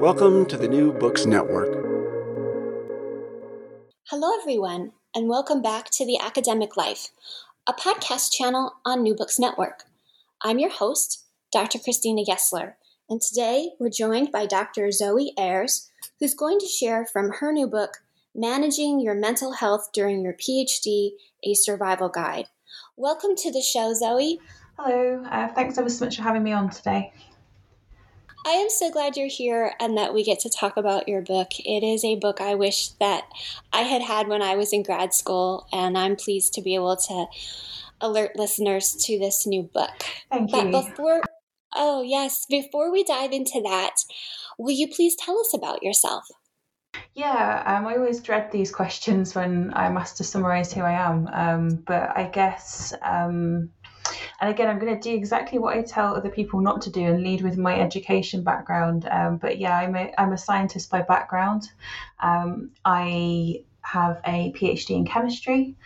Welcome to the New Books Network. Hello, everyone, and welcome back to The Academic Life, a podcast channel on New Books Network. I'm your host, Dr. Christina Gessler, and today we're joined by Dr. Zoe Ayres, who's going to share from her new book, Managing Your Mental Health During Your PhD A Survival Guide. Welcome to the show, Zoe. Hello, uh, thanks ever so much for having me on today. I am so glad you're here and that we get to talk about your book. It is a book I wish that I had had when I was in grad school, and I'm pleased to be able to alert listeners to this new book. Thank but you. before Oh, yes, before we dive into that, will you please tell us about yourself? Yeah, um, I always dread these questions when I'm asked to summarize who I am. Um, but I guess um, and again, I'm going to do exactly what I tell other people not to do and lead with my education background. Um, but yeah, I'm a, I'm a scientist by background. Um, I have a PhD in chemistry.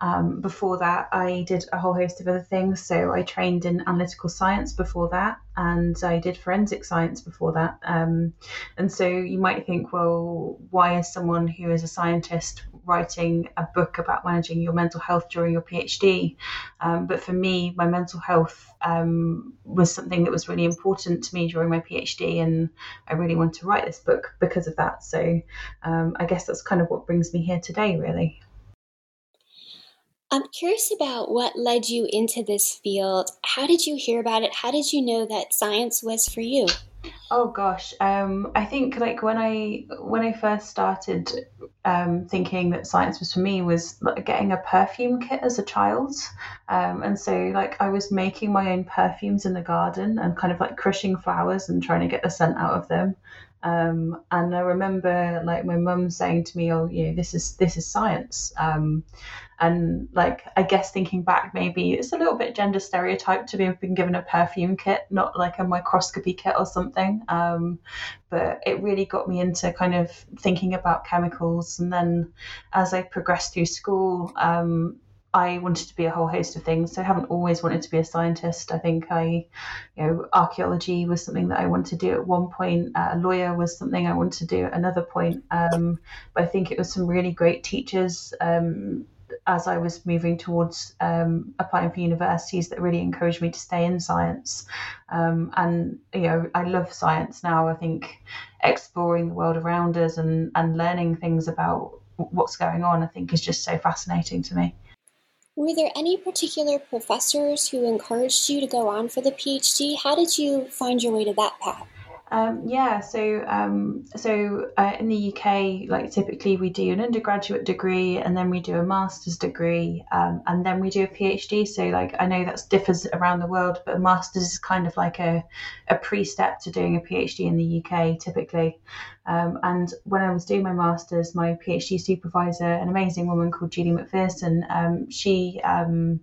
Um, before that, I did a whole host of other things. So I trained in analytical science before that, and I did forensic science before that. Um, and so you might think, well, why is someone who is a scientist writing a book about managing your mental health during your PhD? Um, but for me, my mental health um, was something that was really important to me during my PhD, and I really wanted to write this book because of that. So um, I guess that's kind of what brings me here today, really. I'm curious about what led you into this field. How did you hear about it? How did you know that science was for you? Oh gosh, um, I think like when I when I first started um, thinking that science was for me was like getting a perfume kit as a child, um, and so like I was making my own perfumes in the garden and kind of like crushing flowers and trying to get the scent out of them. Um, and I remember like my mum saying to me, "Oh, you know, this is this is science." Um, and like I guess thinking back, maybe it's a little bit gender stereotyped to be been given a perfume kit, not like a microscopy kit or something. Um, but it really got me into kind of thinking about chemicals. And then as I progressed through school, um, I wanted to be a whole host of things. So I haven't always wanted to be a scientist. I think I, you know, archaeology was something that I wanted to do at one point. Uh, a lawyer was something I wanted to do at another point. Um, but I think it was some really great teachers. Um, as I was moving towards um, applying for universities that really encouraged me to stay in science. Um, and you know, I love science now. I think exploring the world around us and and learning things about what's going on, I think, is just so fascinating to me. Were there any particular professors who encouraged you to go on for the PhD? How did you find your way to that path? Um, yeah, so um, so uh, in the UK, like typically we do an undergraduate degree and then we do a master's degree um, and then we do a PhD. So like I know that differs around the world, but a master's is kind of like a, a pre-step to doing a PhD in the UK typically. Um, and when I was doing my master's, my PhD supervisor, an amazing woman called Julie Macpherson, um, she um,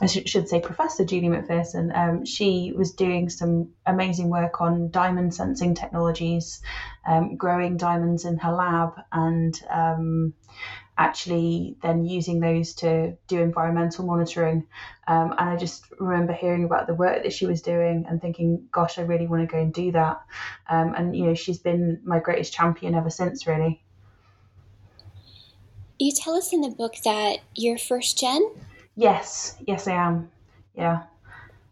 I should say Professor Julie Macpherson. Um, she was doing some amazing work on diamond sensing technologies, um, growing diamonds in her lab, and um, actually then using those to do environmental monitoring. Um, and I just remember hearing about the work that she was doing and thinking, gosh, I really want to go and do that. Um, and, you know, she's been my greatest champion ever since, really. You tell us in the book that you're first gen? Yes, yes, I am. Yeah.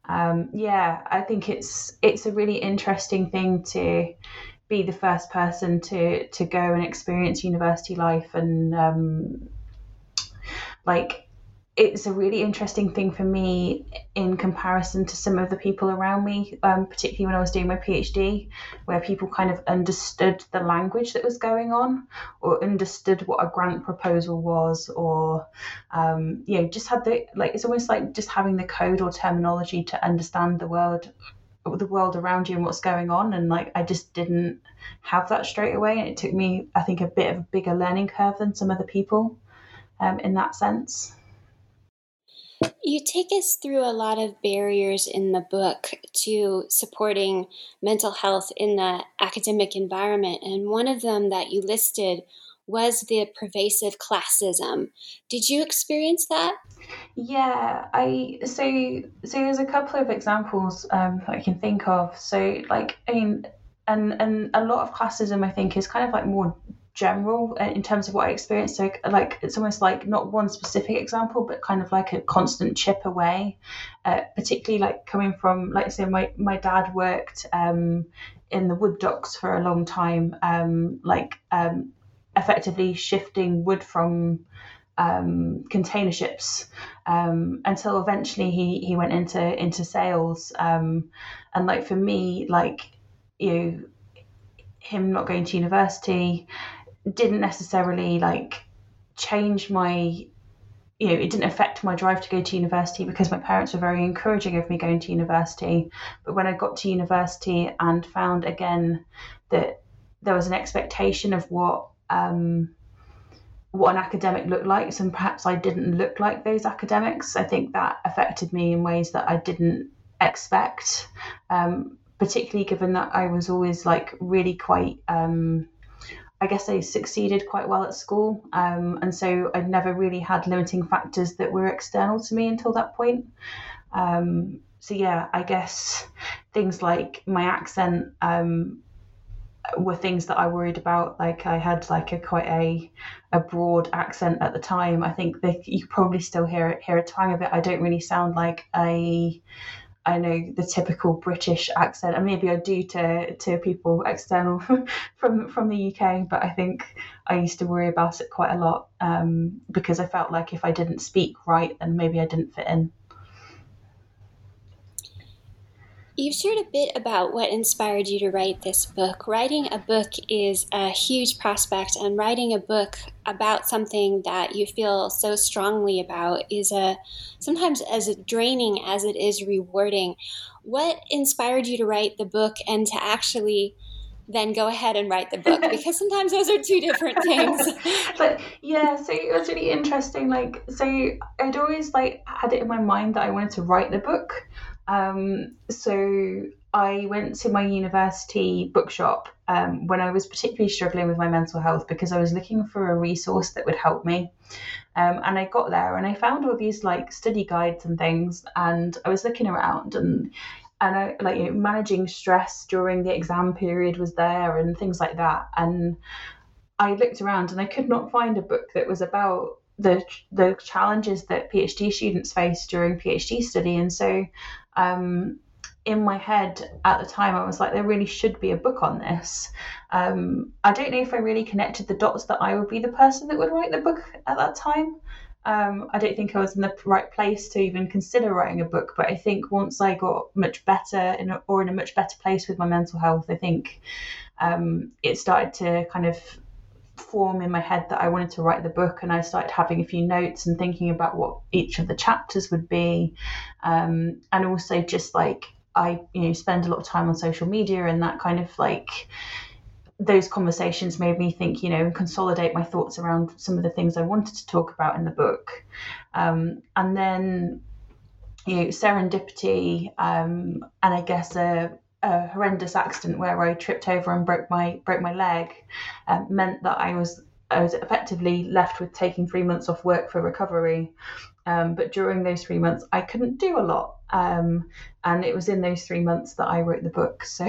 Um, yeah, I think it's it's a really interesting thing to be the first person to to go and experience university life and um, like it's a really interesting thing for me in comparison to some of the people around me, um, particularly when I was doing my PhD, where people kind of understood the language that was going on, or understood what a grant proposal was, or um, you know, just had the like it's almost like just having the code or terminology to understand the world, the world around you and what's going on, and like I just didn't have that straight away, and it took me, I think, a bit of a bigger learning curve than some other people, um, in that sense. You take us through a lot of barriers in the book to supporting mental health in the academic environment, and one of them that you listed was the pervasive classism. Did you experience that? Yeah, I so so there's a couple of examples um, I can think of. So like I mean, and and a lot of classism I think is kind of like more general uh, in terms of what I experienced. So, like, it's almost like not one specific example, but kind of like a constant chip away. Uh, particularly, like coming from, like, say, my my dad worked um, in the wood docks for a long time, um, like um, effectively shifting wood from um, container ships um, until eventually he he went into into sales. Um, and like for me, like you him not going to university, didn't necessarily like change my you know, it didn't affect my drive to go to university because my parents were very encouraging of me going to university. But when I got to university and found again that there was an expectation of what um, what an academic looked like, and perhaps I didn't look like those academics, I think that affected me in ways that I didn't expect. Um, particularly given that I was always like really quite um, I guess I succeeded quite well at school. Um, and so I'd never really had limiting factors that were external to me until that point. Um, so yeah, I guess things like my accent um, were things that I worried about. Like I had like a quite a a broad accent at the time. I think that you probably still hear hear a twang of it. I don't really sound like a I know the typical British accent, and maybe I do to to people external from from the UK. But I think I used to worry about it quite a lot um, because I felt like if I didn't speak right, then maybe I didn't fit in. You've shared a bit about what inspired you to write this book. Writing a book is a huge prospect, and writing a book about something that you feel so strongly about is a sometimes as draining as it is rewarding. What inspired you to write the book and to actually then go ahead and write the book because sometimes those are two different things but yeah so it was really interesting like so i'd always like had it in my mind that i wanted to write the book um, so I went to my university bookshop um, when I was particularly struggling with my mental health because I was looking for a resource that would help me. Um, and I got there and I found all these like study guides and things, and I was looking around and and I like you know, managing stress during the exam period was there and things like that. And I looked around and I could not find a book that was about the the challenges that PhD students face during PhD study. And so um, in my head at the time, I was like, there really should be a book on this. Um, I don't know if I really connected the dots that I would be the person that would write the book at that time. Um, I don't think I was in the right place to even consider writing a book, but I think once I got much better in a, or in a much better place with my mental health, I think um, it started to kind of form in my head that I wanted to write the book, and I started having a few notes and thinking about what each of the chapters would be, um, and also just like I, you know, spend a lot of time on social media, and that kind of like those conversations made me think, you know, consolidate my thoughts around some of the things I wanted to talk about in the book, um, and then you know, serendipity, um, and I guess a, a, horrendous accident where I tripped over and broke my broke my leg, um, meant that I was I was effectively left with taking three months off work for recovery. Um, but during those three months, I couldn't do a lot. Um, and it was in those three months that I wrote the book. So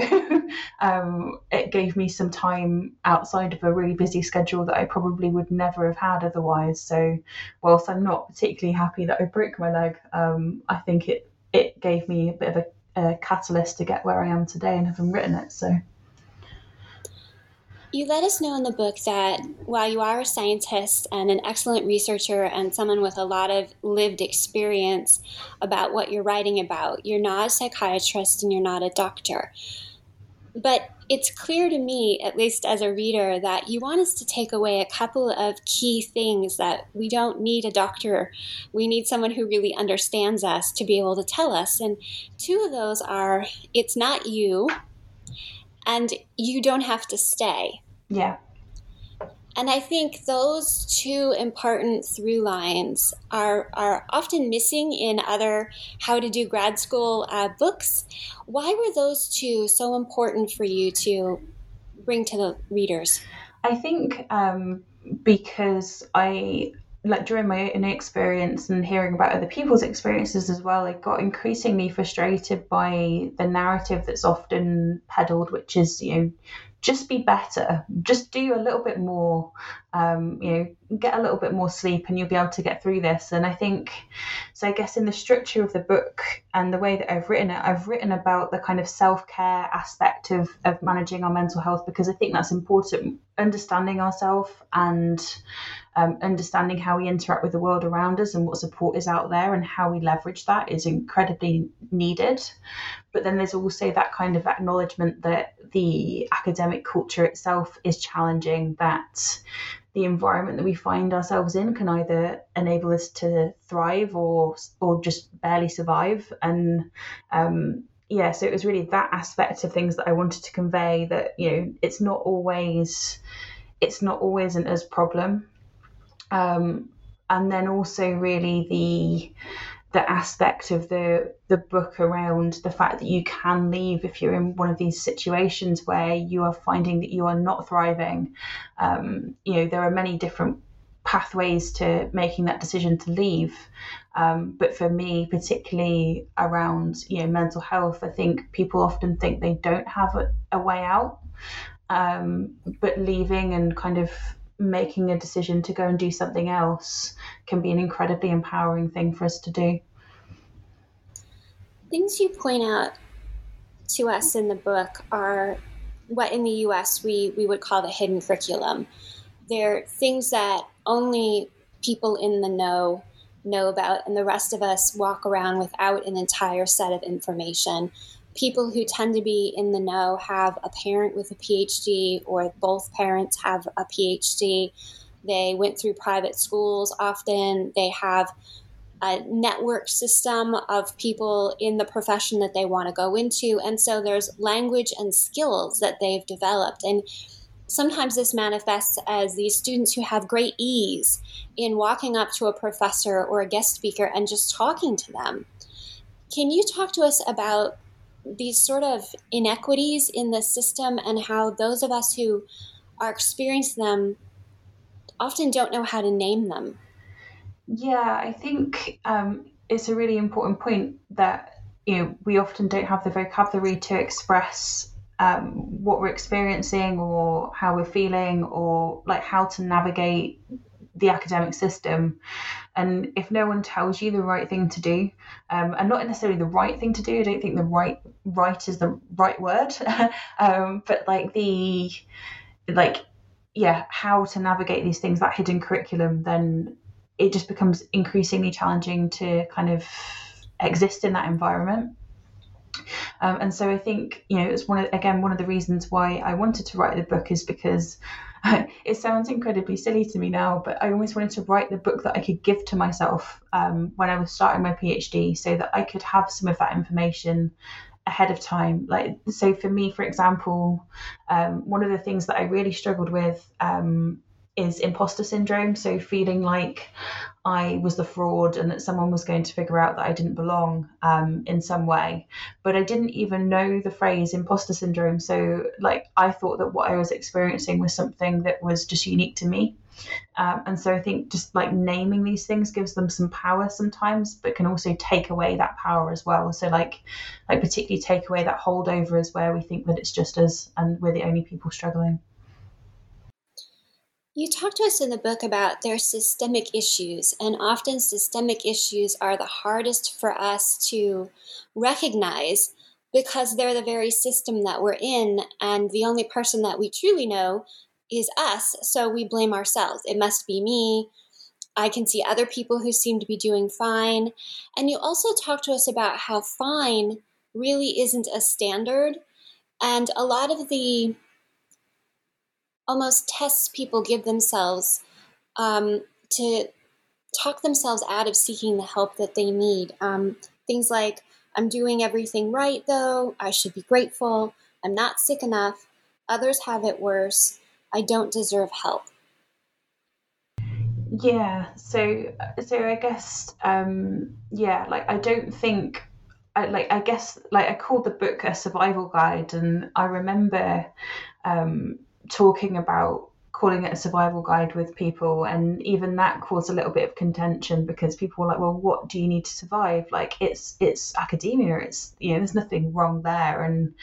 um, it gave me some time outside of a really busy schedule that I probably would never have had otherwise. So, whilst I'm not particularly happy that I broke my leg, um, I think it, it gave me a bit of a, a catalyst to get where I am today and having written it. So. You let us know in the book that while you are a scientist and an excellent researcher and someone with a lot of lived experience about what you're writing about, you're not a psychiatrist and you're not a doctor. But it's clear to me, at least as a reader, that you want us to take away a couple of key things that we don't need a doctor. We need someone who really understands us to be able to tell us. And two of those are it's not you, and you don't have to stay. Yeah. And I think those two important through lines are, are often missing in other how to do grad school uh, books. Why were those two so important for you to bring to the readers? I think um, because I like during my own experience and hearing about other people's experiences as well, I got increasingly frustrated by the narrative that's often peddled, which is, you know, just be better, just do a little bit more, um, you know, get a little bit more sleep and you'll be able to get through this. And I think, so I guess in the structure of the book and the way that I've written it, I've written about the kind of self care aspect of, of managing our mental health because I think that's important, understanding ourselves and um, understanding how we interact with the world around us and what support is out there and how we leverage that is incredibly needed. But then there's also that kind of acknowledgement that the academic culture itself is challenging, that the environment that we find ourselves in can either enable us to thrive or or just barely survive and um, yeah so it was really that aspect of things that i wanted to convey that you know it's not always it's not always an us problem um, and then also really the the aspect of the the book around the fact that you can leave if you're in one of these situations where you are finding that you are not thriving. Um, you know, there are many different pathways to making that decision to leave. Um, but for me, particularly around you know mental health, I think people often think they don't have a, a way out. Um, but leaving and kind of making a decision to go and do something else can be an incredibly empowering thing for us to do. Things you point out to us in the book are what in the US we, we would call the hidden curriculum. They're things that only people in the know know about, and the rest of us walk around without an entire set of information people who tend to be in the know have a parent with a PhD or both parents have a PhD. They went through private schools often. They have a network system of people in the profession that they want to go into. And so there's language and skills that they've developed. And sometimes this manifests as these students who have great ease in walking up to a professor or a guest speaker and just talking to them. Can you talk to us about these sort of inequities in the system and how those of us who are experiencing them often don't know how to name them. Yeah, I think um, it's a really important point that you know we often don't have the vocabulary to express um, what we're experiencing or how we're feeling or like how to navigate the academic system. And if no one tells you the right thing to do, um, and not necessarily the right thing to do, I don't think the right right is the right word, um, but like the like yeah, how to navigate these things, that hidden curriculum, then it just becomes increasingly challenging to kind of exist in that environment. Um, and so I think you know it's one of, again one of the reasons why I wanted to write the book is because it sounds incredibly silly to me now, but I always wanted to write the book that I could give to myself um, when I was starting my PhD, so that I could have some of that information ahead of time. Like so, for me, for example, um, one of the things that I really struggled with um, is imposter syndrome. So feeling like I was the fraud and that someone was going to figure out that I didn't belong um, in some way. But I didn't even know the phrase imposter syndrome. So, like, I thought that what I was experiencing was something that was just unique to me. Um, and so I think just like naming these things gives them some power sometimes, but can also take away that power as well. So like, like particularly take away that holdover is where we think that it's just us and we're the only people struggling. You talk to us in the book about their systemic issues, and often systemic issues are the hardest for us to recognize because they're the very system that we're in, and the only person that we truly know is us. So we blame ourselves. It must be me. I can see other people who seem to be doing fine. And you also talk to us about how fine really isn't a standard. And a lot of the almost tests people give themselves um, to talk themselves out of seeking the help that they need. Um, things like, I'm doing everything right, though. I should be grateful. I'm not sick enough. Others have it worse. I don't deserve help. Yeah. So, so I guess, um, yeah, like I don't think I, like I guess like I called the book a survival guide, and I remember um, talking about calling it a survival guide with people and even that caused a little bit of contention because people were like well what do you need to survive? Like it's it's academia it's you know there's nothing wrong there. And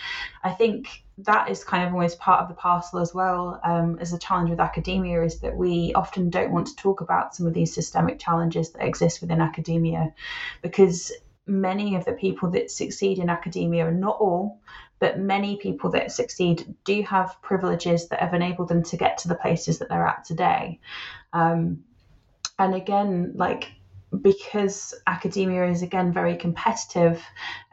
i think that is kind of always part of the parcel as well um, as a challenge with academia is that we often don't want to talk about some of these systemic challenges that exist within academia because many of the people that succeed in academia, and not all, but many people that succeed do have privileges that have enabled them to get to the places that they're at today. Um, and again, like because academia is again very competitive,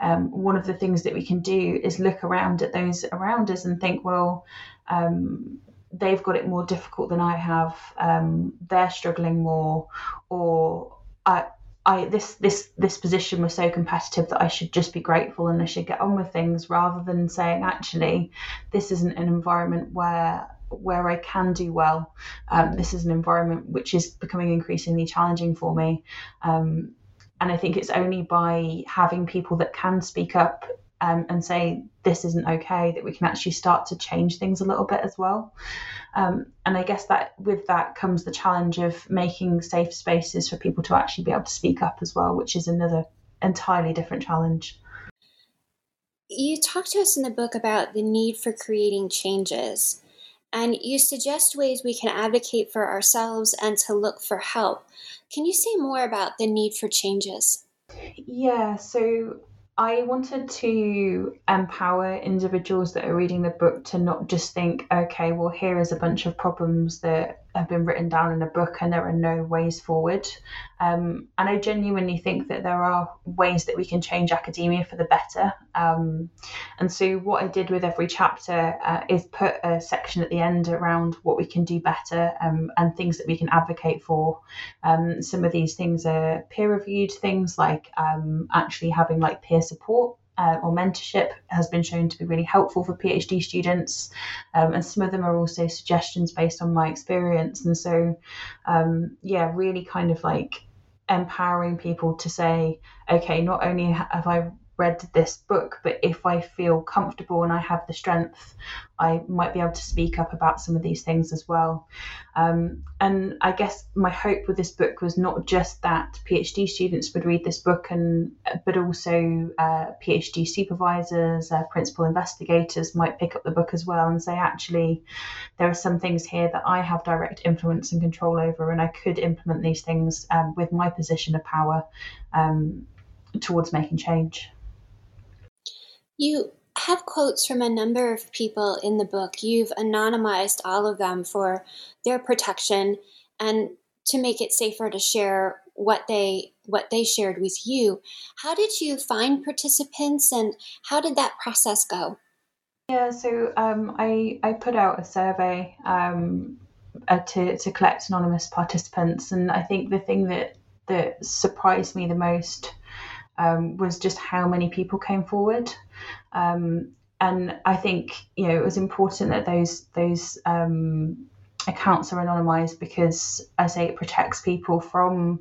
um, one of the things that we can do is look around at those around us and think, well, um, they've got it more difficult than I have. Um, they're struggling more, or I, I this this this position was so competitive that I should just be grateful and I should get on with things rather than saying actually this isn't an environment where where I can do well. Um, this is an environment which is becoming increasingly challenging for me. Um, and I think it's only by having people that can speak up um, and say this isn't okay that we can actually start to change things a little bit as well. Um, and I guess that with that comes the challenge of making safe spaces for people to actually be able to speak up as well, which is another entirely different challenge. You talk to us in the book about the need for creating changes, and you suggest ways we can advocate for ourselves and to look for help. Can you say more about the need for changes? Yeah, so I wanted to empower individuals that are reading the book to not just think, okay, well, here is a bunch of problems that have been written down in a book and there are no ways forward. Um, and I genuinely think that there are ways that we can change academia for the better. Um, and so, what I did with every chapter uh, is put a section at the end around what we can do better um, and things that we can advocate for. Um, some of these things are peer reviewed things like um, actually having like peer support uh, or mentorship has been shown to be really helpful for PhD students. Um, and some of them are also suggestions based on my experience. And so, um, yeah, really kind of like empowering people to say, okay, not only have I read this book, but if I feel comfortable and I have the strength, I might be able to speak up about some of these things as well. Um, and I guess my hope with this book was not just that PhD students would read this book, and but also uh, PhD supervisors, uh, principal investigators might pick up the book as well and say, actually, there are some things here that I have direct influence and control over, and I could implement these things um, with my position of power um, towards making change. You have quotes from a number of people in the book. You've anonymized all of them for their protection and to make it safer to share what they what they shared with you. How did you find participants and how did that process go? Yeah, so um, I I put out a survey um, uh, to to collect anonymous participants, and I think the thing that that surprised me the most um, was just how many people came forward. Um, and I think you know it was important that those those um, accounts are anonymized because, I say, it protects people from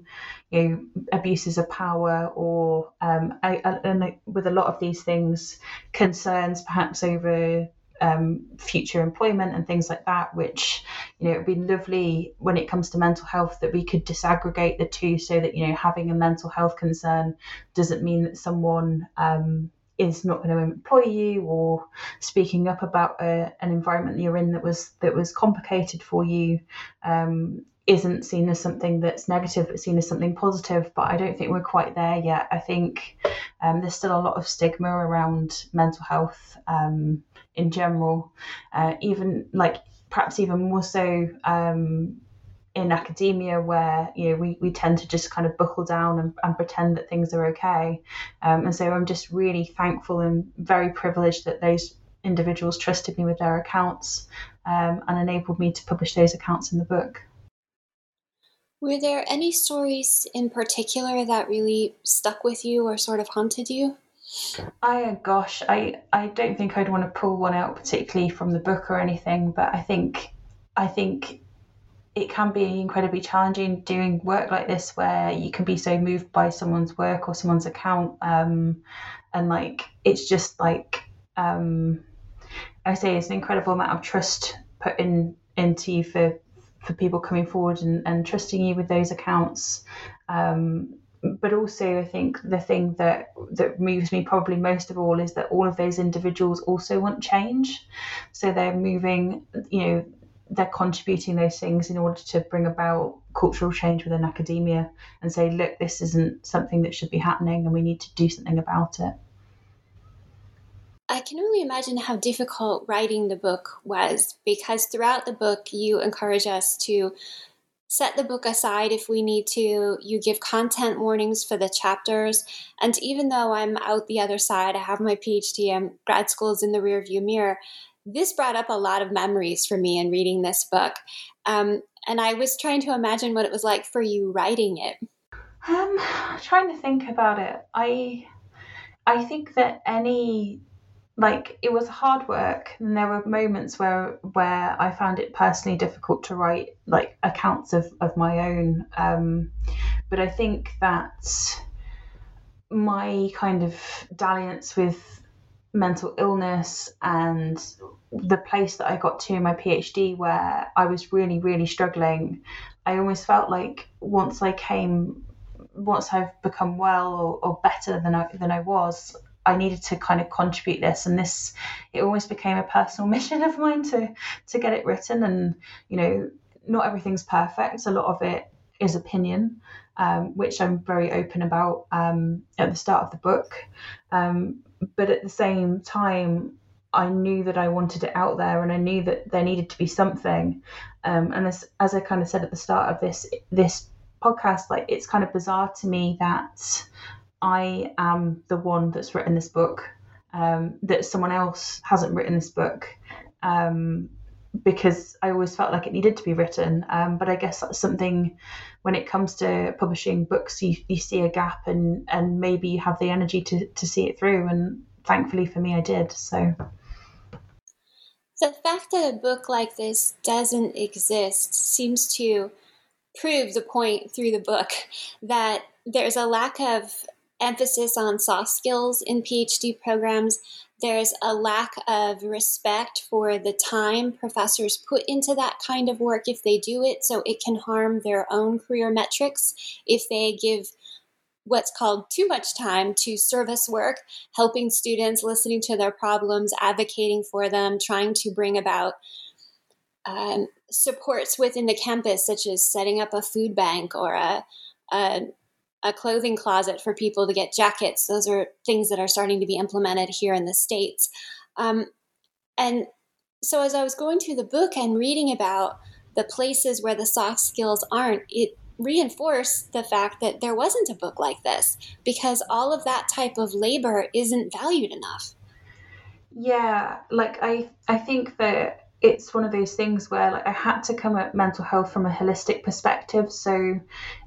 you know abuses of power or um, I, I, and with a lot of these things, concerns perhaps over um, future employment and things like that, which, you know, it would be lovely when it comes to mental health that we could disaggregate the two so that, you know, having a mental health concern doesn't mean that someone um, is not going to employ you or speaking up about a, an environment that you're in that was that was complicated for you um, isn't seen as something that's negative but seen as something positive. But i don't think we're quite there yet. I think um, there's still a lot of stigma around mental health um, in general, uh, even like perhaps even more so um, in academia where you know we, we tend to just kind of buckle down and, and pretend that things are okay. Um, and so i'm just really thankful and very privileged that those individuals trusted me with their accounts um, and enabled me to publish those accounts in the book. Were there any stories in particular that really stuck with you or sort of haunted you I gosh, I I don't think I'd want to pull one out particularly from the book or anything, but I think I think it can be incredibly challenging doing work like this where you can be so moved by someone's work or someone's account um, and like it's just like um, I say it's an incredible amount of trust put in into you for for people coming forward and, and trusting you with those accounts. Um, but also I think the thing that that moves me probably most of all is that all of those individuals also want change. So they're moving, you know, they're contributing those things in order to bring about cultural change within academia and say, look, this isn't something that should be happening and we need to do something about it. I can only imagine how difficult writing the book was because throughout the book you encourage us to set the book aside if we need to. You give content warnings for the chapters. And even though I'm out the other side, I have my PhD and grad school is in the rearview mirror, this brought up a lot of memories for me in reading this book. Um, and I was trying to imagine what it was like for you writing it. Um, trying to think about it. I I think that any like it was hard work and there were moments where where I found it personally difficult to write like accounts of, of my own um, but I think that my kind of dalliance with mental illness and the place that I got to in my PhD where I was really really struggling I almost felt like once I came once I've become well or, or better than I, than I was I needed to kind of contribute this, and this it almost became a personal mission of mine to to get it written. And you know, not everything's perfect. A lot of it is opinion, um, which I'm very open about um, at the start of the book. Um, but at the same time, I knew that I wanted it out there, and I knew that there needed to be something. Um, and as as I kind of said at the start of this this podcast, like it's kind of bizarre to me that I am the one that's written this book, um, that someone else hasn't written this book. Um, because I always felt like it needed to be written. Um, but I guess that's something when it comes to publishing books, you, you see a gap and, and maybe you have the energy to, to see it through. And thankfully for me, I did. So. The fact that a book like this doesn't exist seems to prove the point through the book that there's a lack of emphasis on soft skills in PhD programs. There's a lack of respect for the time professors put into that kind of work if they do it, so it can harm their own career metrics if they give what's called too much time to service work, helping students, listening to their problems, advocating for them, trying to bring about um, supports within the campus, such as setting up a food bank or a, a a clothing closet for people to get jackets. Those are things that are starting to be implemented here in the States. Um, and so as I was going through the book and reading about the places where the soft skills aren't, it reinforced the fact that there wasn't a book like this because all of that type of labor isn't valued enough. Yeah, like I I think that it's one of those things where like I had to come at mental health from a holistic perspective. So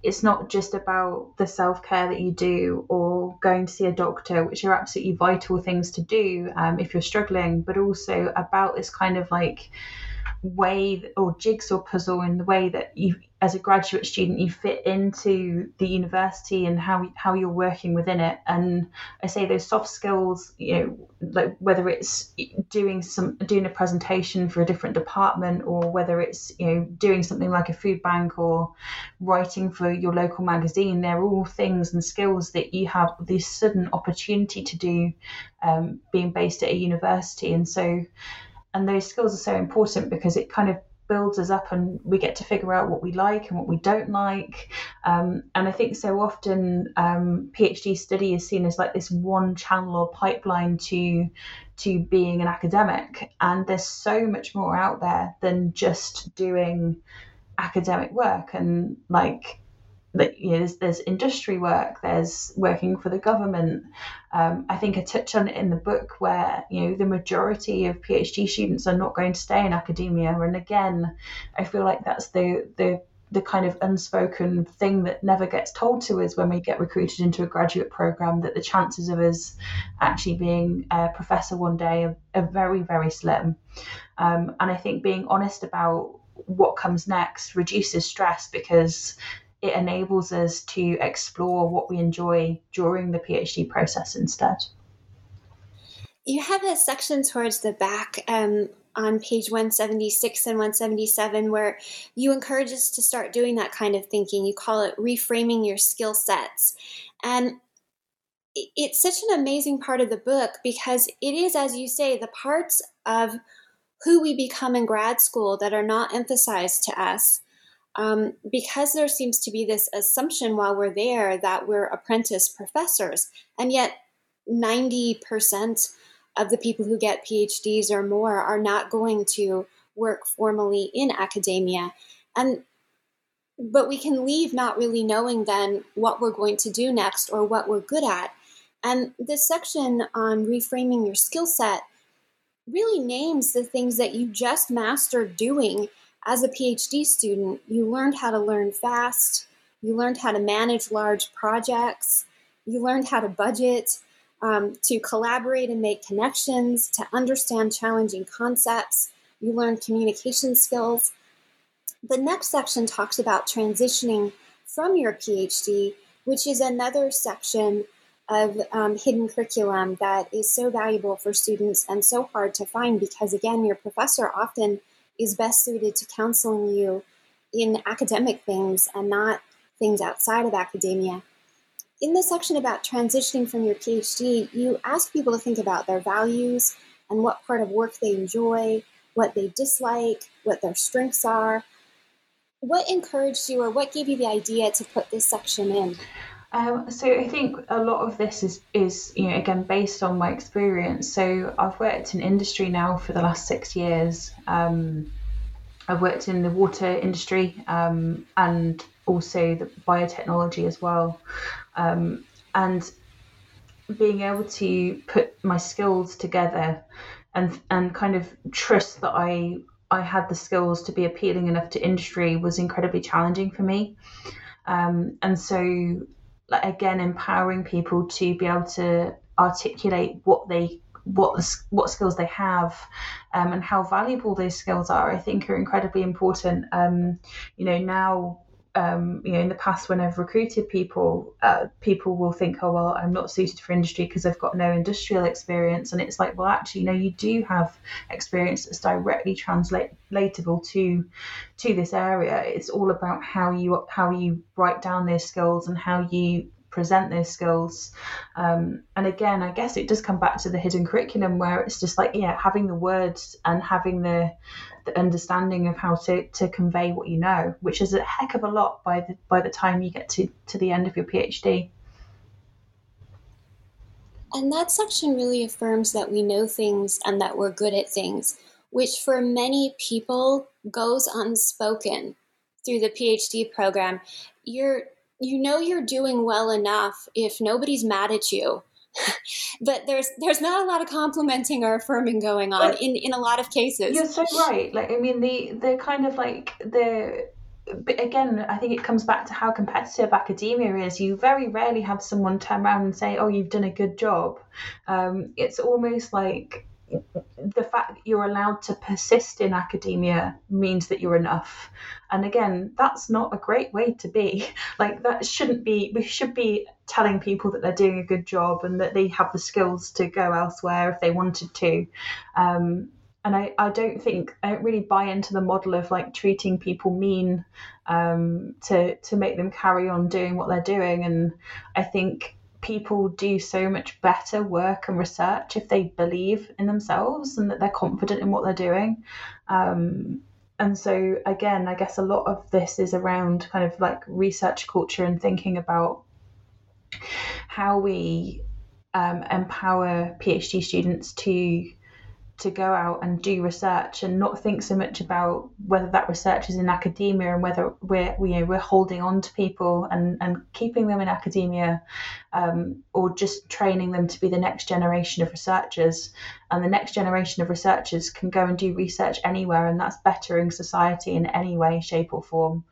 it's not just about the self care that you do or going to see a doctor, which are absolutely vital things to do um, if you're struggling, but also about this kind of like way or jigsaw puzzle in the way that you as a graduate student you fit into the university and how how you're working within it. And i say those soft skills you know like whether it's doing some doing a presentation for a different department or whether it's you know doing something like a food bank or writing for your local magazine they're all things and skills that you have this sudden opportunity to do um, being based at a university. And so and those skills are so important because it kind of builds us up and we get to figure out what we like and what we don't like. Um, and I think so often um, PhD study is seen as like this one channel or pipeline to to being an academic. And there's so much more out there than just doing academic work and like that you know, there's, there's industry work, there's working for the government. Um, I think I touch on it in the book where you know the majority of PhD students are not going to stay in academia, and again, I feel like that's the the the kind of unspoken thing that never gets told to us when we get recruited into a graduate program that the chances of us actually being a professor one day are, are very very slim um, and i think being honest about what comes next reduces stress because it enables us to explore what we enjoy during the PhD process instead. You have a section towards the back um, on page 176 and 177 where you encourage us to start doing that kind of thinking. You call it reframing your skill sets. And it's such an amazing part of the book because it is, as you say, the parts of who we become in grad school that are not emphasized to us um, because there seems to be this assumption while we're there that we're apprentice professors, and yet 90% of the people who get PhDs or more are not going to work formally in academia. And but we can leave not really knowing then what we're going to do next or what we're good at. And this section on reframing your skill set really names the things that you just mastered doing as a PhD student, you learned how to learn fast, you learned how to manage large projects, you learned how to budget, um, to collaborate and make connections, to understand challenging concepts, you learned communication skills. The next section talks about transitioning from your PhD, which is another section of um, hidden curriculum that is so valuable for students and so hard to find because, again, your professor often is best suited to counseling you in academic things and not things outside of academia. In the section about transitioning from your PhD, you ask people to think about their values and what part of work they enjoy, what they dislike, what their strengths are. What encouraged you or what gave you the idea to put this section in? Um, so I think a lot of this is is you know again based on my experience. So I've worked in industry now for the last six years. Um, I've worked in the water industry um, and also the biotechnology as well, um, and being able to put my skills together and and kind of trust that I I had the skills to be appealing enough to industry was incredibly challenging for me. Um, and so like again empowering people to be able to articulate what they what what skills they have um, and how valuable those skills are i think are incredibly important. Um, you know now um, you know, in the past, when I've recruited people, uh, people will think, oh, well, I'm not suited for industry because I've got no industrial experience. And it's like, well, actually, no, you do have experience that's directly translatable to to this area. It's all about how you how you write down those skills and how you present those skills. Um, and again, I guess it does come back to the hidden curriculum where it's just like, yeah, having the words and having the the understanding of how to, to convey what you know, which is a heck of a lot by the by the time you get to, to the end of your PhD. And that section really affirms that we know things and that we're good at things, which for many people goes unspoken through the PhD program. You're you know you're doing well enough if nobody's mad at you but there's there's not a lot of complimenting or affirming going on in in a lot of cases. You're so right. Like I mean, the the kind of like the again, I think it comes back to how competitive academia is. You very rarely have someone turn around and say, "Oh, you've done a good job." Um, it's almost like the fact that you're allowed to persist in academia means that you're enough. And again, that's not a great way to be. Like, that shouldn't be, we should be telling people that they're doing a good job and that they have the skills to go elsewhere if they wanted to. Um, and I, I don't think I don't really buy into the model of like treating people mean um, to to make them carry on doing what they're doing. And I think people do so much better work and research if they believe in themselves and that they're confident in what they're doing. Um, and so again, I guess a lot of this is around kind of like research culture and thinking about how we um, empower PhD students to to go out and do research and not think so much about whether that research is in academia and whether we're we, you know, we're holding on to people and, and keeping them in academia um, or just training them to be the next generation of researchers and the next generation of researchers can go and do research anywhere and that's bettering society in any way shape or form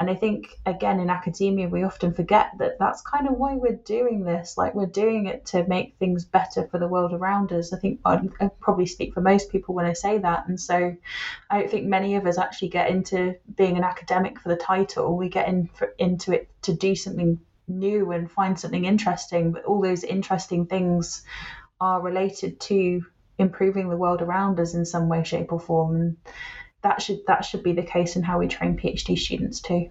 and I think, again, in academia, we often forget that that's kind of why we're doing this. Like, we're doing it to make things better for the world around us. I think i i probably speak for most people when I say that. And so I don't think many of us actually get into being an academic for the title. We get in for, into it to do something new and find something interesting. But all those interesting things are related to improving the world around us in some way, shape, or form. And that should that should be the case in how we train PhD students too.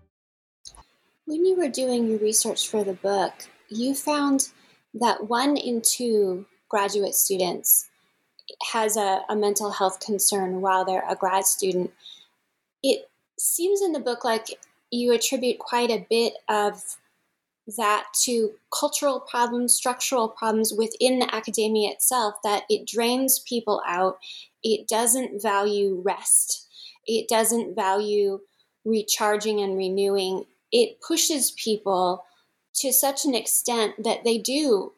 When you were doing your research for the book, you found that one in two graduate students has a, a mental health concern while they're a grad student. It seems in the book like you attribute quite a bit of that to cultural problems, structural problems within the academia itself, that it drains people out. It doesn't value rest. It doesn't value recharging and renewing. It pushes people to such an extent that they do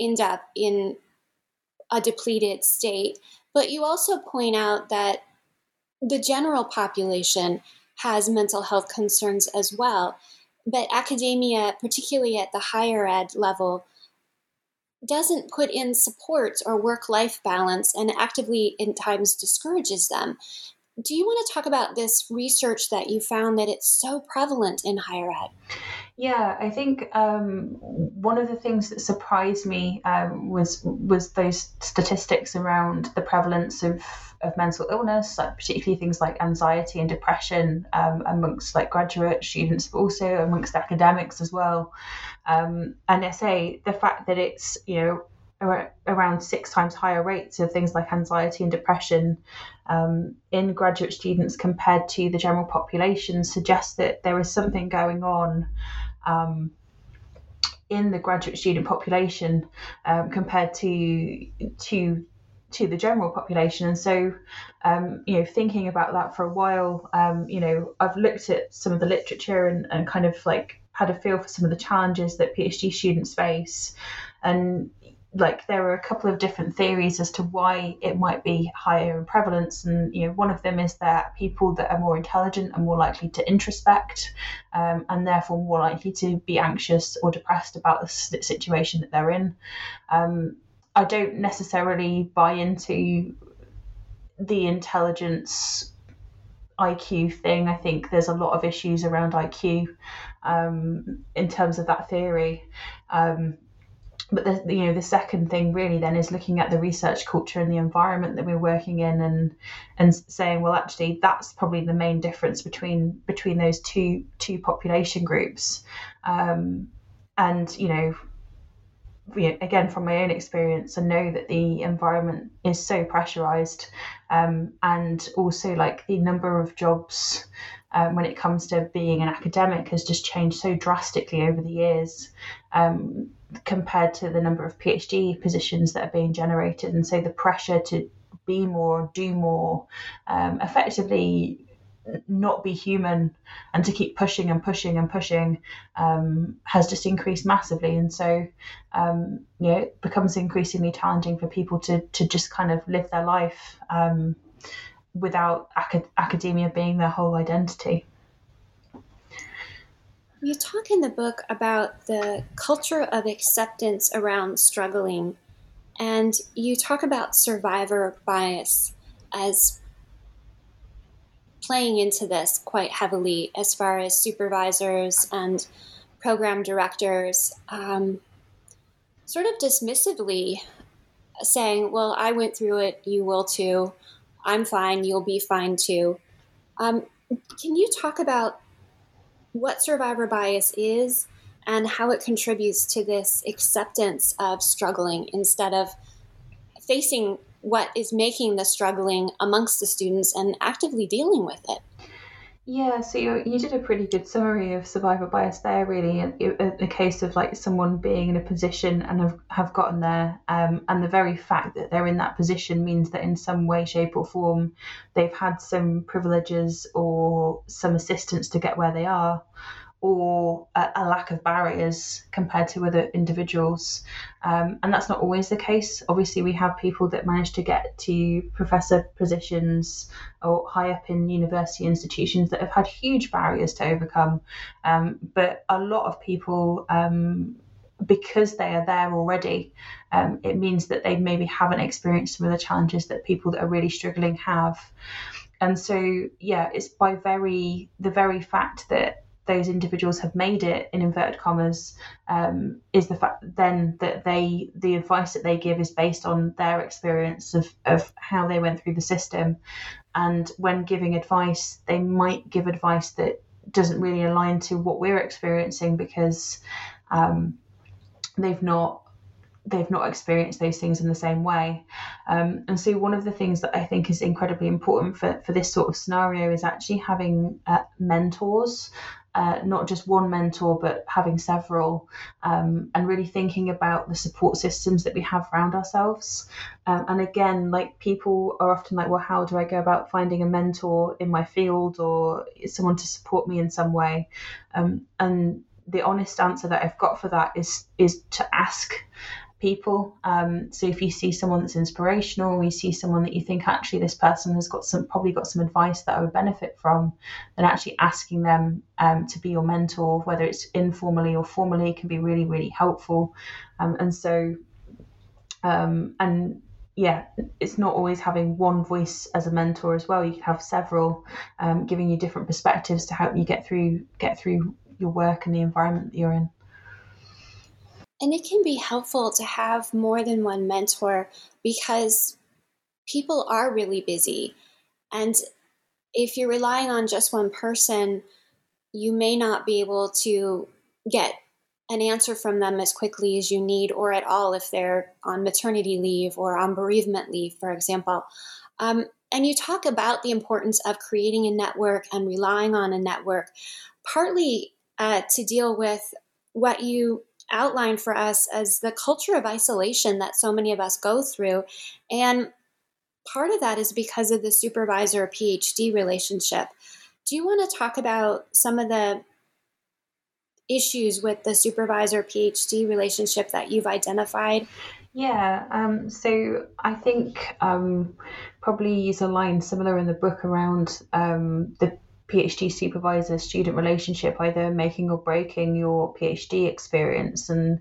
end up in a depleted state. But you also point out that the general population has mental health concerns as well but academia, particularly at the higher ed level, doesn't put in supports or work life balance and actively, in times, discourages them. Do you want to talk about this research that you found that it's so prevalent in higher ed? Yeah, I think um, one of the things that surprised me um, was was those statistics around the prevalence of of mental illness, like particularly things like anxiety and depression um, amongst like graduate students, but also amongst academics as well. Um, and I say the fact that it's you know around six times higher rates of things like anxiety and depression um, in graduate students compared to the general population suggests that there is something going on um, in the graduate student population um, compared to to to the general population. And so, um, you know, thinking about that for a while, um, you know, I've looked at some of the literature and, and kind of like had a feel for some of the challenges that PhD students face. And like there are a couple of different theories as to why it might be higher in prevalence and you know one of them is that people that are more intelligent are more likely to introspect um, and therefore more likely to be anxious or depressed about the situation that they're in um, I don't necessarily buy into the intelligence IQ thing. I think there's a lot of issues around IQ um, in terms of that theory. Um, but the you know the second thing really then is looking at the research culture and the environment that we're working in and and saying well actually that's probably the main difference between between those two two population groups. Um, and you know again from my own experience I know that the environment is so pressurized um, and also like the number of jobs um, when it comes to being an academic has just changed so drastically over the years. Um, compared to the number of PhD positions that are being generated. And so the pressure to be more, do more, um, effectively not be human and to keep pushing and pushing and pushing um, has just increased massively and so um, you know it becomes increasingly challenging for people to to just kind of live their life um, without acad- academia being their whole identity you talk in the book about the culture of acceptance around struggling and you talk about survivor bias as playing into this quite heavily as far as supervisors and program directors um, sort of dismissively saying, Well, I went through it, you will too. I'm fine, you'll be fine too. Um, can you talk about what survivor bias is and how it contributes to this acceptance of struggling instead of facing what is making the struggling amongst the students and actively dealing with it. Yeah, so you, you did a pretty good summary of survivor bias there, really, in the case of like someone being in a position and have, have gotten there, um, and the very fact that they're in that position means that in some way, shape, or form, they've had some privileges or some assistance to get where they are, or a, a, lack of barriers compared to other individuals. Um, and that's not always the case. Obviously, we have people that manage to get to professor positions or high up in university institutions that have had huge barriers to overcome. Um, but a lot of people, um, because they are there already, um, it means that they maybe haven't experienced some of the challenges that people that are really struggling have. And so, yeah, it's by very the very fact that those individuals have made it in inverted commas um, is the fact then that they the advice that they give is based on their experience of, of how they went through the system and when giving advice they might give advice that doesn't really align to what we're experiencing because um, they've not they've not experienced those things in the same way. Um, and so, one of the things that I think is incredibly important for, for this sort of scenario is actually having uh, mentors uh, not just one mentor, but having several, um, and really thinking about the support systems that we have around ourselves. Um, and again, like people are often like, well, how do I go about finding a mentor in my field or someone to support me in some way? Um, and the honest answer that I've got for that is is to ask people. Um, so if you see someone that's inspirational, or you see someone that you think actually this person has got some probably got some advice that I would benefit from, then actually asking them um, to be your mentor, whether it's informally or formally, can be really really helpful. Um, and so, um, and yeah, it's not always having one voice as a mentor as well. You can have several, um, giving you different perspectives to help you get through get through your work and the environment that you're in. And it can be helpful to have more than one mentor because people are really busy. And if you're relying on just one person, you may not be able to get an answer from them as quickly as you need, or at all if they're on maternity leave or on bereavement leave, for example. Um, and you talk about the importance of creating a network and relying on a network, partly uh, to deal with what you outlined for us as the culture of isolation that so many of us go through. And part of that is because of the supervisor PhD relationship. Do you want to talk about some of the issues with the supervisor PhD relationship that you've identified? Yeah, um, so I think um, probably use a line similar in the book around um, the PhD supervisor student relationship, either making or breaking your PhD experience. And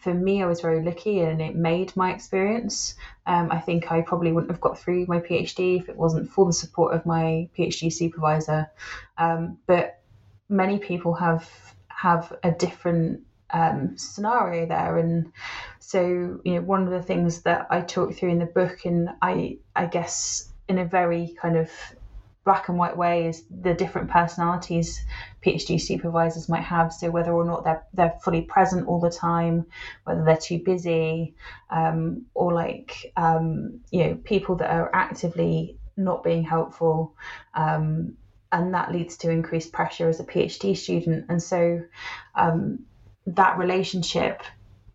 for me, I was very lucky and it made my experience. Um, I think I probably wouldn't have got through my PhD if it wasn't for the support of my PhD supervisor. Um, but many people have have a different um, scenario there, and so you know one of the things that I talk through in the book, and I I guess in a very kind of black and white way is the different personalities PhD supervisors might have. So whether or not they're they're fully present all the time, whether they're too busy, um, or like um, you know people that are actively not being helpful, um, and that leads to increased pressure as a PhD student. And so um, that relationship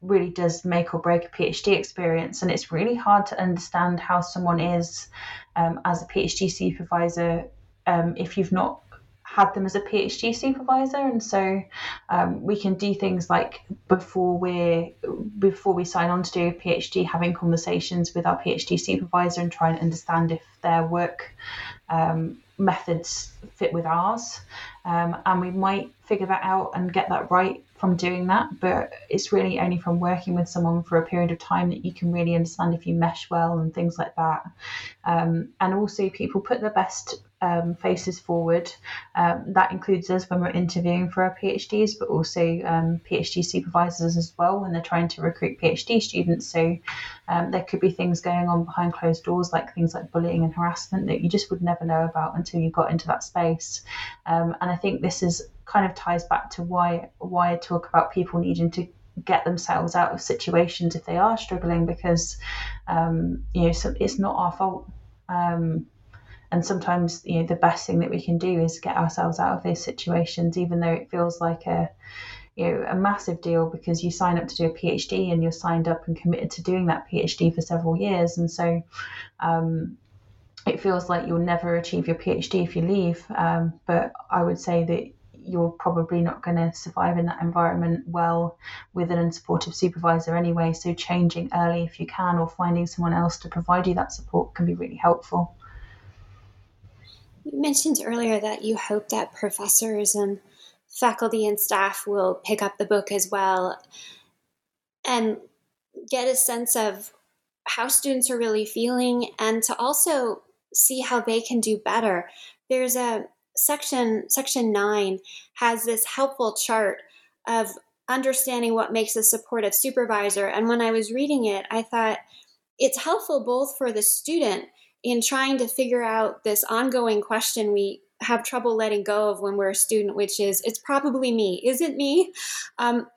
really does make or break a PhD experience. And it's really hard to understand how someone is um, as a PhD supervisor um, if you've not had them as a PhD supervisor, and so um, we can do things like before we before we sign on to do a PhD, having conversations with our PhD supervisor and try and understand if their work um, methods fit with ours, um, and we might figure that out and get that right from doing that. But it's really only from working with someone for a period of time that you can really understand if you mesh well and things like that. Um, and also, people put their best um, faces forward. Um, that includes us when we're interviewing for our PhDs, but also um, PhD supervisors as well when they're trying to recruit PhD students. So um, there could be things going on behind closed doors, like things like bullying and harassment that you just would never know about until you got into that space. Um, and I think this is kind of ties back to why why I talk about people needing to get themselves out of situations if they are struggling because um, you know so it's not our fault. Um, and sometimes you know the best thing that we can do is get ourselves out of those situations even though it feels like a you know a massive deal because you sign up to do a phd and you're signed up and committed to doing that phd for several years. And so um, it feels like you'll never achieve your phd if you leave. Um, but i would say that you're probably not going to survive in that environment well with an unsupportive supervisor anyway. So changing early if you can, or finding someone else to provide you that support can be really helpful. You mentioned earlier that you hope that professors and faculty and staff will pick up the book as well and get a sense of how students are really feeling and to also see how they can do better. There's a section section 9 has this helpful chart of understanding what makes a supportive supervisor and when I was reading it I thought it's helpful both for the student in trying to figure out this ongoing question we have trouble letting go of when we're a student, which is it's probably me, is it me? Um,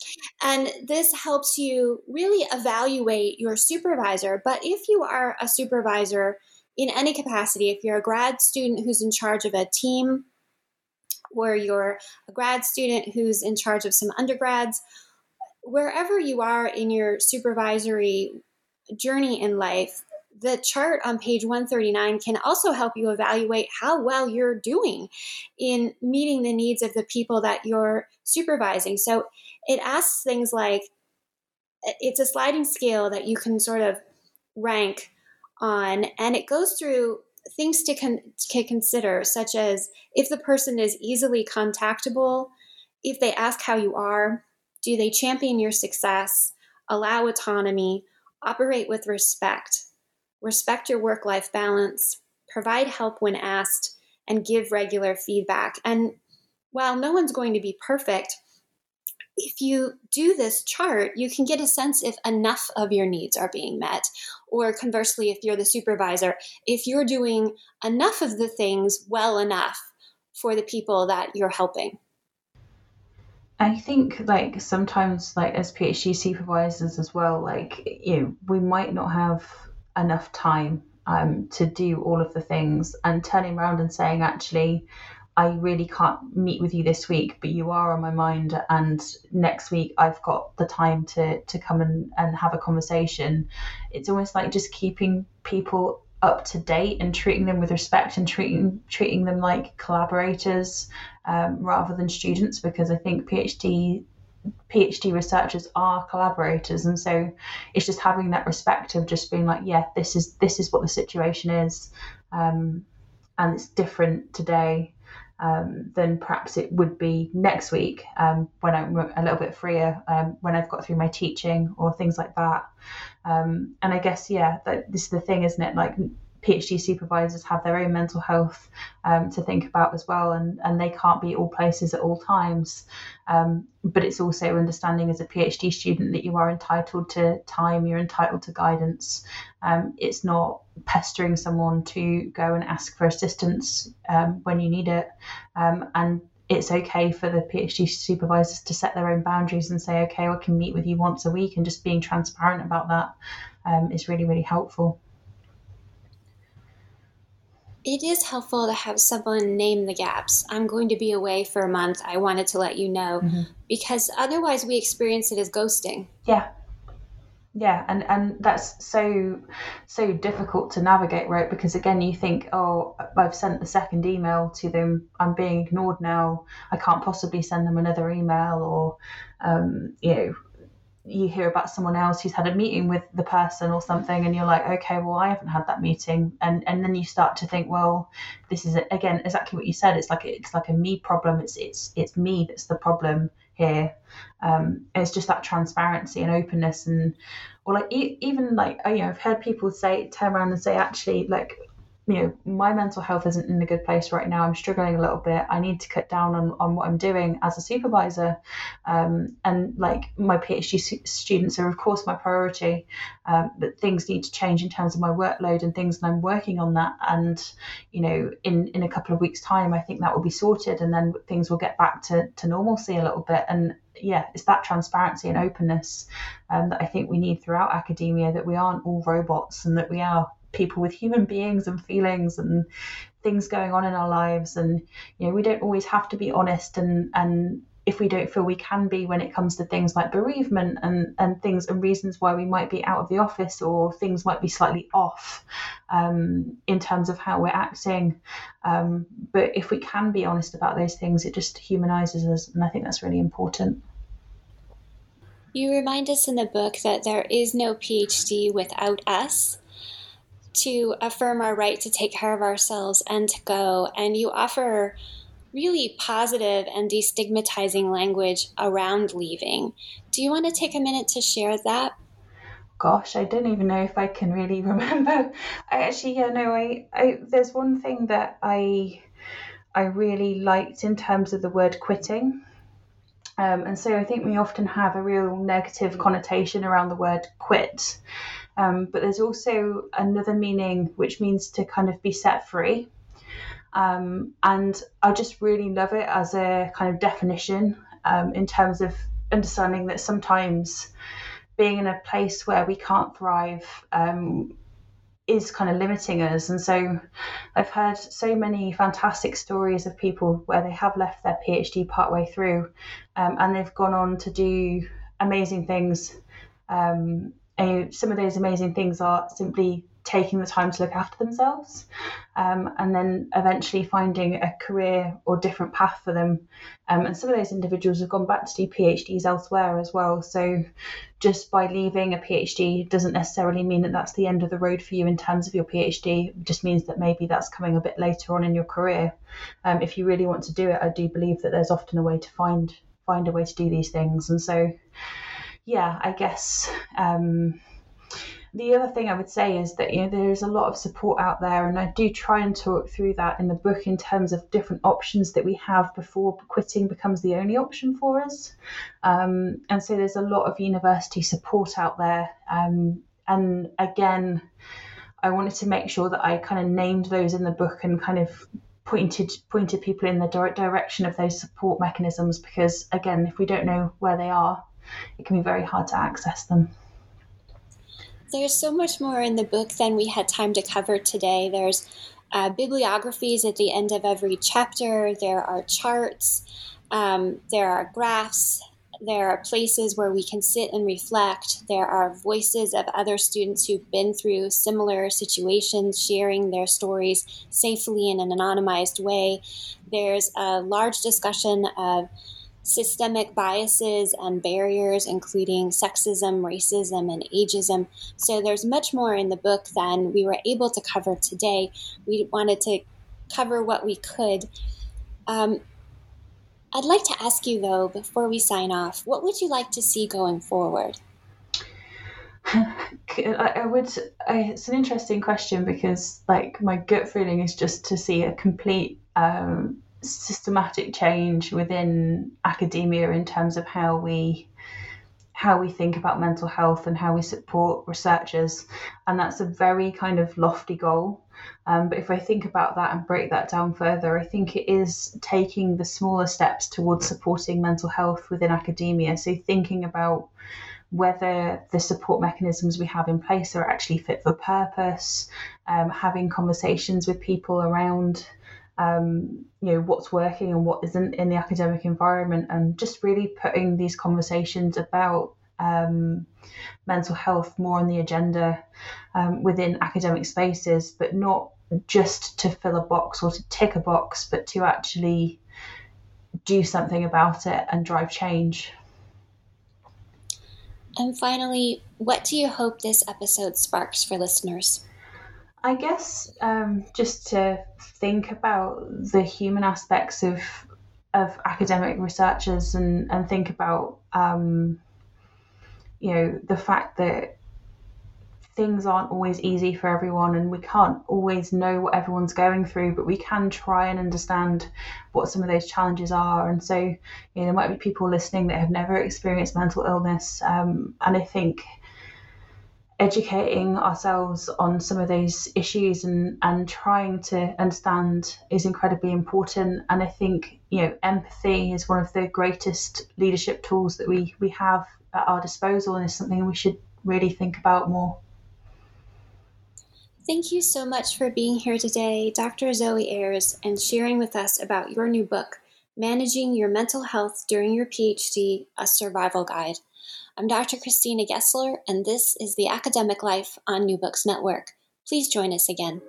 and this helps you really evaluate your supervisor. But if you are a supervisor in any capacity, if you're a grad student who's in charge of a team, or you're a grad student who's in charge of some undergrads, wherever you are in your supervisory journey in life, the chart on page 139 can also help you evaluate how well you're doing in meeting the needs of the people that you're supervising. So it asks things like it's a sliding scale that you can sort of rank on, and it goes through things to, con- to consider, such as if the person is easily contactable, if they ask how you are, do they champion your success, allow autonomy, operate with respect, respect your work life balance, provide help when asked, and give regular feedback. And while no one's going to be perfect, if you do this chart, you can get a sense if enough of your needs are being met. Or conversely, if you're the supervisor, if you're doing enough of the things well enough for the people that you're helping. I think like sometimes like as PhD supervisors as well, like you know, we might not have enough time um, to do all of the things and turning around and saying actually I really can't meet with you this week, but you are on my mind. And next week, I've got the time to to come and, and have a conversation. It's almost like just keeping people up to date and treating them with respect and treating treating them like collaborators um, rather than students, because I think PhD PhD researchers are collaborators, and so it's just having that respect of just being like, yeah, this is this is what the situation is, um, and it's different today um, than perhaps it would be next week um, when I'm a little bit freer, um, when I've got through my teaching or things like that. Um, and I guess, yeah, that, this is the thing, isn't it? Like PhD supervisors have their own mental health um, to think about as well, and, and they can't be all places at all times. Um, but it's also understanding as a PhD student that you are entitled to time, you're entitled to guidance. Um, it's not pestering someone to go and ask for assistance um, when you need it. Um, and it's okay for the PhD supervisors to set their own boundaries and say, okay, I can meet with you once a week, and just being transparent about that um, is really, really helpful it is helpful to have someone name the gaps. I'm going to be away for a month. I wanted to let you know mm-hmm. because otherwise we experience it as ghosting. Yeah. yeah and and that's so so difficult to navigate right because again you think oh i've sent the second email to them i'm being ignored now i can't possibly send them another email or um, you know you hear about someone else who's had a meeting with the person or something and you're like okay well i haven't had that meeting. And and then you start to think well this is again exactly what you said. It's like it's like a me problem. It's it's it's me that's the problem here. Um, it's just that transparency and openness, and or like e- even like you know I've heard people say turn around and say actually like you know, my mental health isn't in a good place right now. I'm struggling a little bit. I need to cut down on, on what I'm doing as a supervisor. Um, and like my PhD students are, of course, my priority. Um, but things need to change in terms of my workload and things, and I'm working on that. And, you know, in, in a couple of weeks' time, I think that will be sorted and then things will get back to, to normalcy a little bit. And yeah, it's that transparency and openness um, that I think we need throughout academia that we aren't all robots and that we are people with human beings and feelings and things going on in our lives. And you know we don't always have to be honest and and if we don't feel we can be when it comes to things like bereavement and and things and reasons why we might be out of the office or things might be slightly off um, in terms of how we're acting. Um, but if we can be honest about those things it just humanizes us and i think that's really important. You remind us in the book that there is no phd without us to affirm our right to take care of ourselves and to go. And you offer really positive and destigmatizing language around leaving. Do you want to take a minute to share that? Gosh, I don't even know if I can really remember. I actually, yeah, no, I, I there's one thing that I I really liked in terms of the word quitting. Um, and so I think we often have a real negative connotation around the word quit. Um, but there's also another meaning which means to kind of be set free. Um, and I just really love it as a kind of definition um, in terms of understanding that sometimes being in a place where we can't thrive um, is kind of limiting us. And so I've heard so many fantastic stories of people where they have left their PhD partway through um, and they've gone on to do amazing things um, uh, some of those amazing things are simply taking the time to look after themselves um, and then eventually finding a career or different path for them. Um, and some of those individuals have gone back to do PhDs elsewhere as well. So just by leaving a PhD doesn't necessarily mean that that's the end of the road for you in terms of your PhD. It just means that maybe that's coming a bit later on in your career. Um, if you really want to do it, I do believe that there's often a way to find find a way to do these things. And so yeah, I guess um, the other thing I would say is that you know there is a lot of support out there, and I do try and talk through that in the book in terms of different options that we have before quitting becomes the only option for us. Um, and so there's a lot of university support out there, um, and again. I wanted to make sure that I kind of named those in the book and kind of pointed pointed people in the direct direction of those support mechanisms because again if we don't know where they are it can be very hard to access them. There's so much more in the book than we had time to cover today. There's uh, bibliographies at the end of every chapter, there are charts, um, there are graphs, there are places where we can sit and reflect. There are voices of other students who've been through similar situations, sharing their stories safely in an anonymized way. There's a large discussion of systemic biases and barriers, including sexism, racism, and ageism. So there's much more in the book than we were able to cover today. We wanted to cover what we could. Um, I'd like to ask you, though, before we sign off, what would you like to see going forward? I would. I, it's an interesting question because, like, my gut feeling is just to see a complete um, systematic change within academia in terms of how we how we think about mental health and how we support researchers. And that's a very kind of lofty goal. Um, but if i think about that and break that down further i think it is taking the smaller steps towards supporting mental health within academia. So thinking about whether the support mechanisms we have in place are actually fit for purpose um, having conversations with people around um, you know what's working and what isn't in the academic environment and just really putting these conversations about um, mental health more on the agenda um, within academic spaces, but not just to fill a box or to tick a box, but to actually do something about it and drive change. And finally, what do you hope this episode sparks for listeners? I guess um, just to think about the human aspects of of academic researchers and, and think about um, you know the fact that things aren't always easy for everyone and we can't always know what everyone's going through but we can try and understand what some of those challenges are. And so you know there might be people listening that have never experienced mental illness um, and i think educating ourselves on some of those issues and and trying to understand is incredibly important and i think you know empathy is one of the greatest leadership tools that we we have at our disposal and is something we should really think about more Thank you so much for being here today, Dr. Zoe Ayres, and sharing with us about your new book, Managing Your Mental Health During Your PhD A Survival Guide. I'm Dr. Christina Gessler, and this is The Academic Life on New Books Network. Please join us again.